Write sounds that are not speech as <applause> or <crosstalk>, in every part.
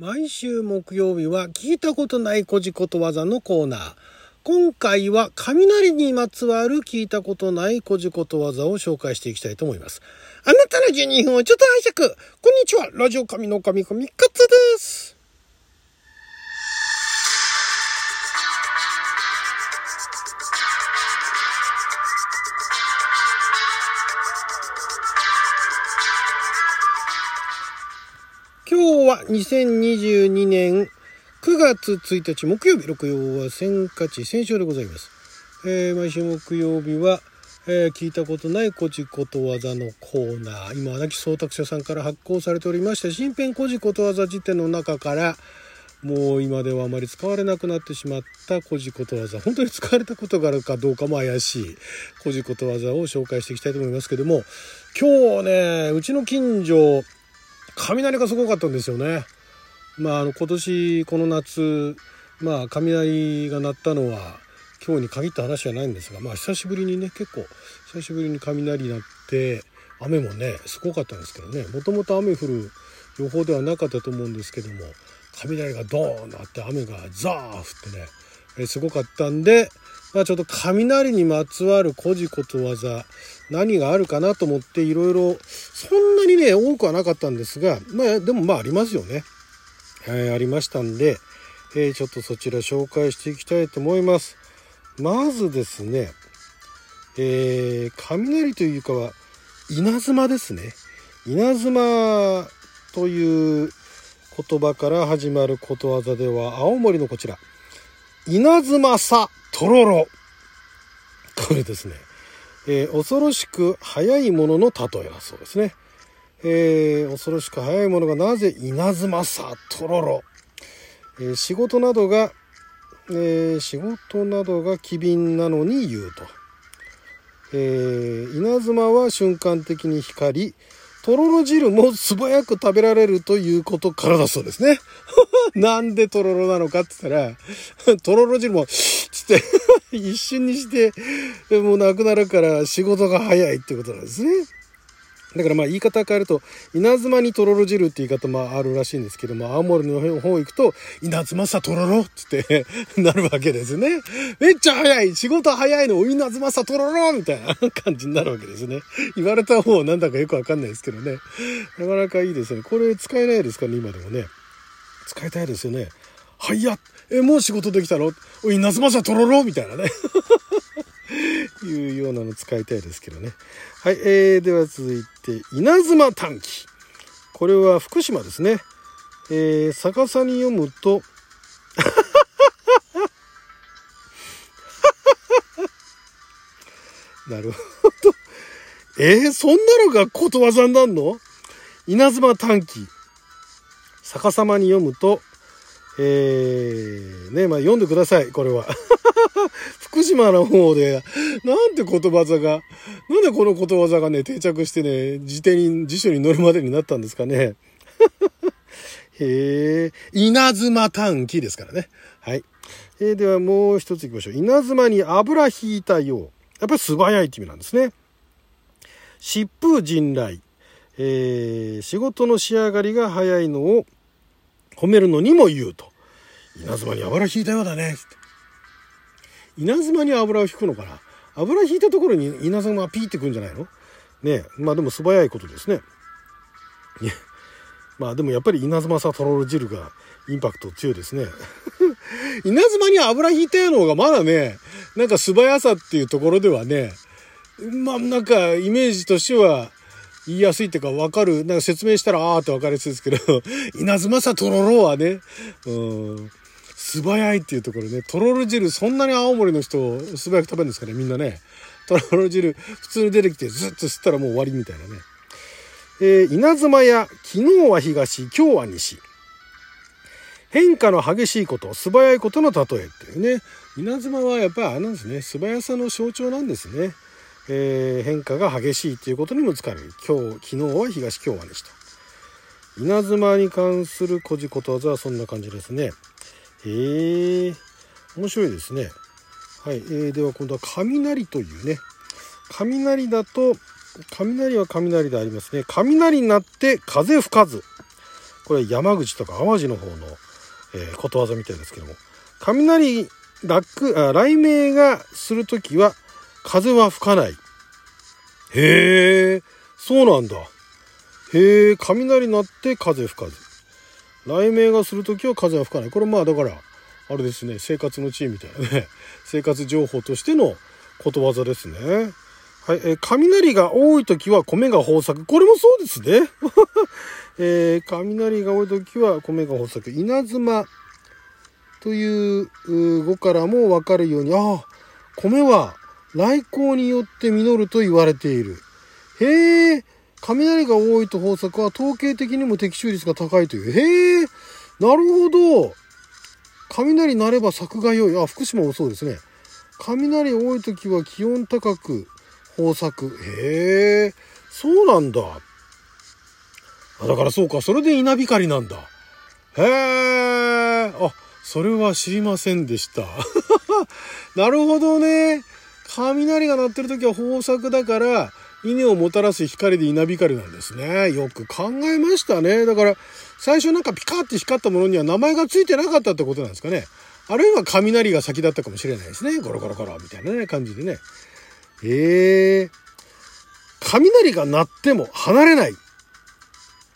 毎週木曜日は聞いたことないこじことわざのコーナー。今回は雷にまつわる聞いたことないこじことわざを紹介していきたいと思います。あなたの12分をちょっと拝借。こんにちは。ラジオ神の神神カツです。は2022年9月1日木曜日、六曜は千勝ち千勝でございます。えー、毎週木曜日は、えー、聞いたことないこじことわざのコーナー。今、荒木総託者さんから発行されておりました新編こじことわざ辞典の中から、もう今ではあまり使われなくなってしまったこじことわざ。本当に使われたことがあるかどうかも怪しいこじことわざを紹介していきたいと思いますけども、今日ね、うちの近所、雷がすごかったんですよね。まあ、あの今年この夏、まあ、雷が鳴ったのは今日に限った話じゃないんですが、まあ、久しぶりにね結構久しぶりに雷鳴って雨もねすごかったんですけどねもともと雨降る予報ではなかったと思うんですけども雷がドーンなって雨がザー降ってねえすごかったんで、まあ、ちょっと雷にまつわるこじことわざ何があるかなと思っていろいろそんなにね多くはなかったんですがまあでもまあありますよね。えー、ありましたんで、えー、ちょっとそちら紹介していきたいと思います。まずですね、えー、雷というかは稲妻ですね。稲妻という言葉から始まることわざでは青森のこちら稲妻さとろろこれですね、えー、恐ろしく速いものの例えだそうですね。えー、恐ろしく早いものがなぜ稲妻さとろろ、えー、仕事などが、え、仕事などが機敏なのに言うと、え、稲妻は瞬間的に光りとろろ汁も素早く食べられるということからだそうですね。<laughs> なんでとろろなのかって言ったら、<laughs> とろろ汁も、<laughs> 一瞬にして、もうなくなるから仕事が早いってことなんですね。だからまあ言い方変えると、稲妻にとろろ汁って言い方もあるらしいんですけども、青森の方行くと、稲妻さとろろって <laughs> なるわけですね。めっちゃ早い仕事早いの稲妻さとろろみたいな感じになるわけですね。言われた方なんだかよくわかんないですけどね。なかなかいいですね。これ使えないですかね、今でもね。使いたいですよね。はいやえ、もう仕事できたの？おい、夏さとろろみたいなね。<laughs> いうようなの使いたいですけどね。はい、えー、では続いて、稲妻短記。これは福島ですね。えー、逆さに読むと、<laughs> なるほど。えー、そんなのがことわざになるの？稲妻短記。逆さまに読むと、えー、ね、まあ読んでください、これは。<laughs> 福島の方で、なんて言葉座が、なんでこの言葉座がね、定着してね、辞典に、辞書に載るまでになったんですかね。<laughs> へえ、稲妻短期ですからね。はい。えー、ではもう一つ行きましょう。稲妻に油引いたよう。やっぱり素早いって意味なんですね。疾風陣雷。えー、仕事の仕上がりが早いのを褒めるのにも言うと。稲妻に油引いたようだね。稲妻に油を引くのかな油引いたところに稲妻がピーってくるんじゃないの？ねまあでも素早いことですね。まあでもやっぱり稲妻さとろろ汁がインパクト強いですね。<laughs> 稲妻に油引いたようの方がまだね、なんか素早さっていうところではね、まあなんかイメージとしては言いやすいっていうか分かる、なんか説明したらあーって分かりやすいですけど、<laughs> 稲妻さとろろはね、うん、素早いっていうところね、とろろ汁、そんなに青森の人、素早く食べるんですかね、みんなね。とろろ汁、普通に出てきてずっと吸ったらもう終わりみたいなね。えー、稲妻や、昨日は東、今日は西。変化の激しいこと、素早いことの例えっていうね。稲妻はやっぱりあれなんですね、素早さの象徴なんですね。えー、変化が激しいっていうことにも使われる。今日、昨日は東、今日は西と。稲妻に関する古事ことわざはそんな感じですね。へえ面白いですね。はい、えー、では今度は雷というね雷だと雷は雷でありますね雷になって風吹かずこれ山口とか淡路の方の、えー、ことわざみたいですけども雷落あ雷鳴がする時は風は吹かない。へえそうなんだ。へえ雷鳴って風吹かず。雷鳴がする時は風は吹かない。これまあだからあれですね生活の知恵みたいなね <laughs> 生活情報としてのことわざですね。はい、えー、雷が多い時は米が豊作。これもそうですね。<laughs> えー、雷が多い時は米が豊作。稲妻という語からもわかるようにああ米は来光によって実ると言われているへえ雷が多いと豊作は統計的にも的中率が高いというへえなるほど雷鳴れば作が良い。あ、福島もそうですね。雷多い時は気温高く豊作。へえ、そうなんだ。あ、だからそうか、それで稲光なんだ。へえ、あ、それは知りませんでした。<laughs> なるほどね。雷が鳴ってる時は豊作だから、稲をもたらす光で稲光なんですね。よく考えましたね。だから、最初なんかピカって光ったものには名前が付いてなかったってことなんですかね。あるいは雷が先だったかもしれないですね。ゴロゴロゴロみたいなね、感じでね。へえ、雷が鳴っても離れない。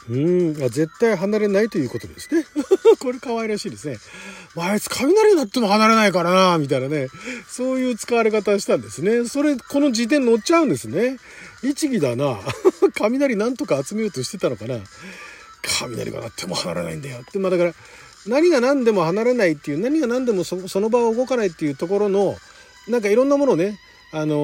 うん、絶対離れないということですね。<laughs> これ可愛らしいですね。まあ、あいつ雷鳴っても離れないからな、みたいなね。そういう使われ方したんですね。それ、この辞典載っちゃうんですね。律儀だな。<laughs> 雷なんとか集めようとしてたのかな。雷が鳴っても離れないんだよって。まあだから、何が何でも離れないっていう、何が何でもその場を動かないっていうところの、なんかいろんなものをね、あの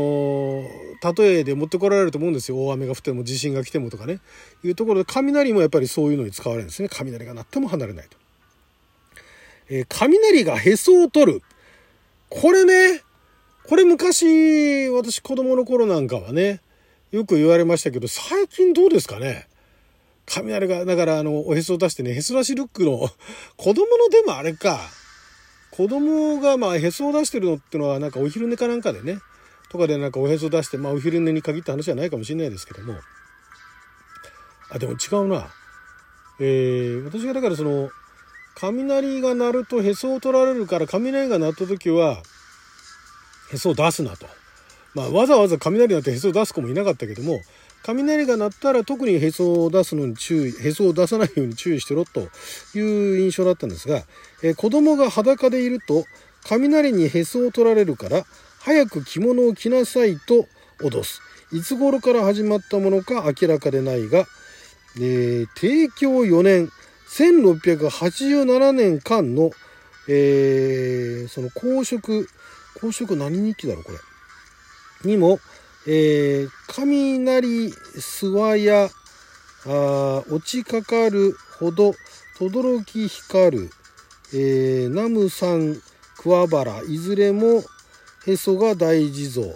ー、例えで持ってこられると思うんですよ。大雨が降っても地震が来てもとかね。いうところで、雷もやっぱりそういうのに使われるんですね。雷が鳴っても離れないと。えー、雷がへそを取る。これね、これ昔、私子供の頃なんかはね、よく言われましたけど、最近どうですかね雷が、だからあの、おへそを出してね、へそ出しルックの、子供のでもあれか、子供がまあへそを出してるのってのはなんかお昼寝かなんかでね、とかでなんかおへそ出して、まあお昼寝に限った話じゃないかもしれないですけども、あ、でも違うな。えー、私がだからその、雷が鳴るとへそを取られるから、雷が鳴った時は、へそを出すなと。まあ、わざわざ雷鳴ってへそを出す子もいなかったけども、雷が鳴ったら特にへそを出すのに注意、へそを出さないように注意してろという印象だったんですが、えー、子供が裸でいると雷にへそを取られるから早く着物を着なさいと脅す。いつ頃から始まったものか明らかでないが、えー、帝京4年、1687年間の、えー、その公職、公職何日記だろうこれ。にも、えー、雷諏訪やあ落ちかかるほど轟光る、えー、ナムさん桑原いずれもへそが大地蔵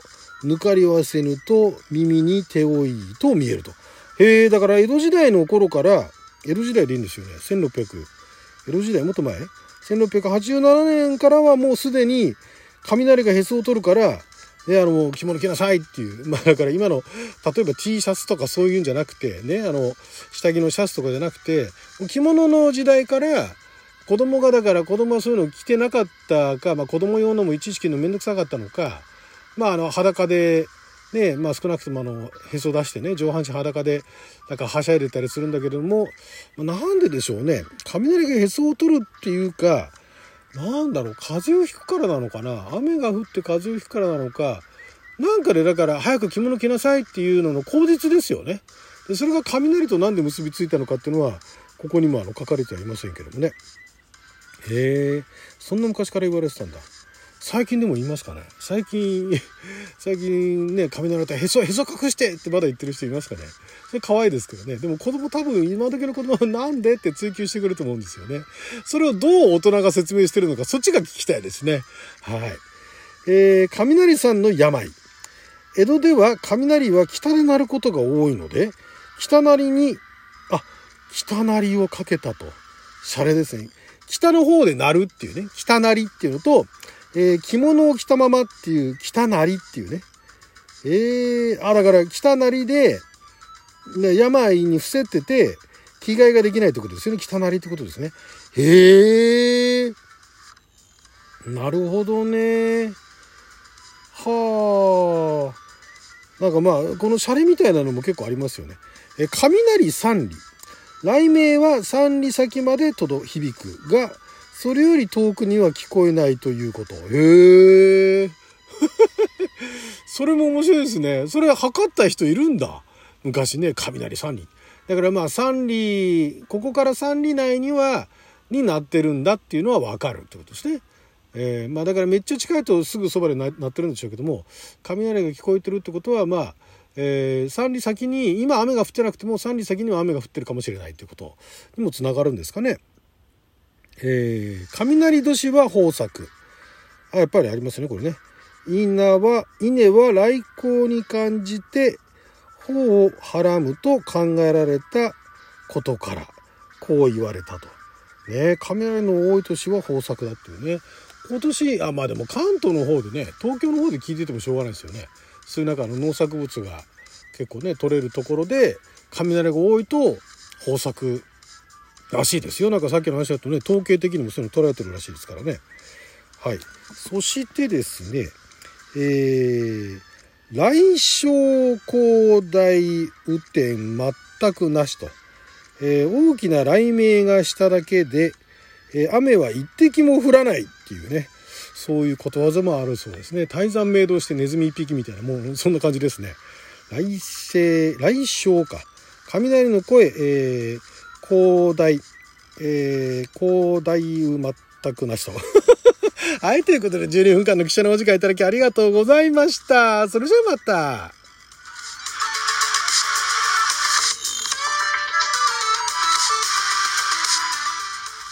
抜かりはせぬと耳に手負いと見えると。へえだから江戸時代の頃から江戸時代でいいんですよね。1600江戸時代もっと前？1687年からはもうすでに雷がへそを取るからで、あの、着物着なさいっていう。<laughs> まあだから今の、例えば T シャツとかそういうんじゃなくて、ね、あの、下着のシャツとかじゃなくて、着物の時代から、子供がだから子供はそういうの着てなかったか、まあ子供用のも一時期のめんどくさかったのか、まああの、裸で、ね、まあ少なくともあの、へそ出してね、上半身裸で、なんかはしゃいでたりするんだけれども、なんででしょうね。雷がへそを取るっていうか、なんだろう、風邪をひくからなのかな雨が降って風邪をひくからなのか、なんかでだから早く着物着なさいっていうのの口実ですよね。でそれが雷と何で結びついたのかっていうのは、ここにもあの書かれてはいませんけどもね。へえ、そんな昔から言われてたんだ。最近でも言いますかね最近、<laughs> 最近ね、雷鳴ったへそ、へそ隠してってまだ言ってる人いますかねそれ可愛いですけどね。でも子供多分今時の子供はなんでって追求してくると思うんですよね。それをどう大人が説明してるのか、そっちが聞きたいですね。はい。えー、雷さんの病。江戸では雷は北で鳴ることが多いので、北鳴りに、あ、北鳴りをかけたと。シャレですね。北の方で鳴るっていうね、北鳴りっていうのと、えー、着物を着たままっていう北なりっていうね。えー、あ、だから北なりで、ね、病に伏せてて、着替えができないってことですよね。着たなりってことですね。へえ。なるほどね。はあ。なんかまあ、このシャレみたいなのも結構ありますよね。え、雷三里。雷鳴は三里先まで届響くが、それより遠くには聞こえないということ。へえ。<laughs> それも面白いですね。それ測った人いるんだ。昔ね、雷三里。だからまあ三里、ここから三里内には、になってるんだっていうのはわかるってことですね。えー、まあだからめっちゃ近いとすぐそばでなってるんでしょうけども、雷が聞こえてるってことはまあ、えー、3里先に今雨が降ってなくても3里先には雨が降ってるかもしれないということにもつながるんですかね。えー、雷年は豊作あやっぱりありますねこれね。稲は稲は来光に感じて頬をはらむと考えられたことからこう言われたと。ね雷の多い年は豊作だっていうね。今年あまあでも関東の方でね東京の方で聞いててもしょうがないですよね。そういう中の農作物が結構ね取れるところで雷が多いと豊作らしいですよなんかさっきの話だとね統計的にもそういうの捉えてるらしいですからねはいそしてですねえー、来生広大雨天全くなしと、えー、大きな雷鳴がしただけで、えー、雨は一滴も降らないっていうねそういうことわざもあるそうですね。大山明動してネズミ一匹みたいな、もうそんな感じですね。来世、来生か。雷の声、えー、広大、えー、広大全くなしと。<laughs> はい、ということで12分間の記者のお時間いただきありがとうございました。それじゃあまた。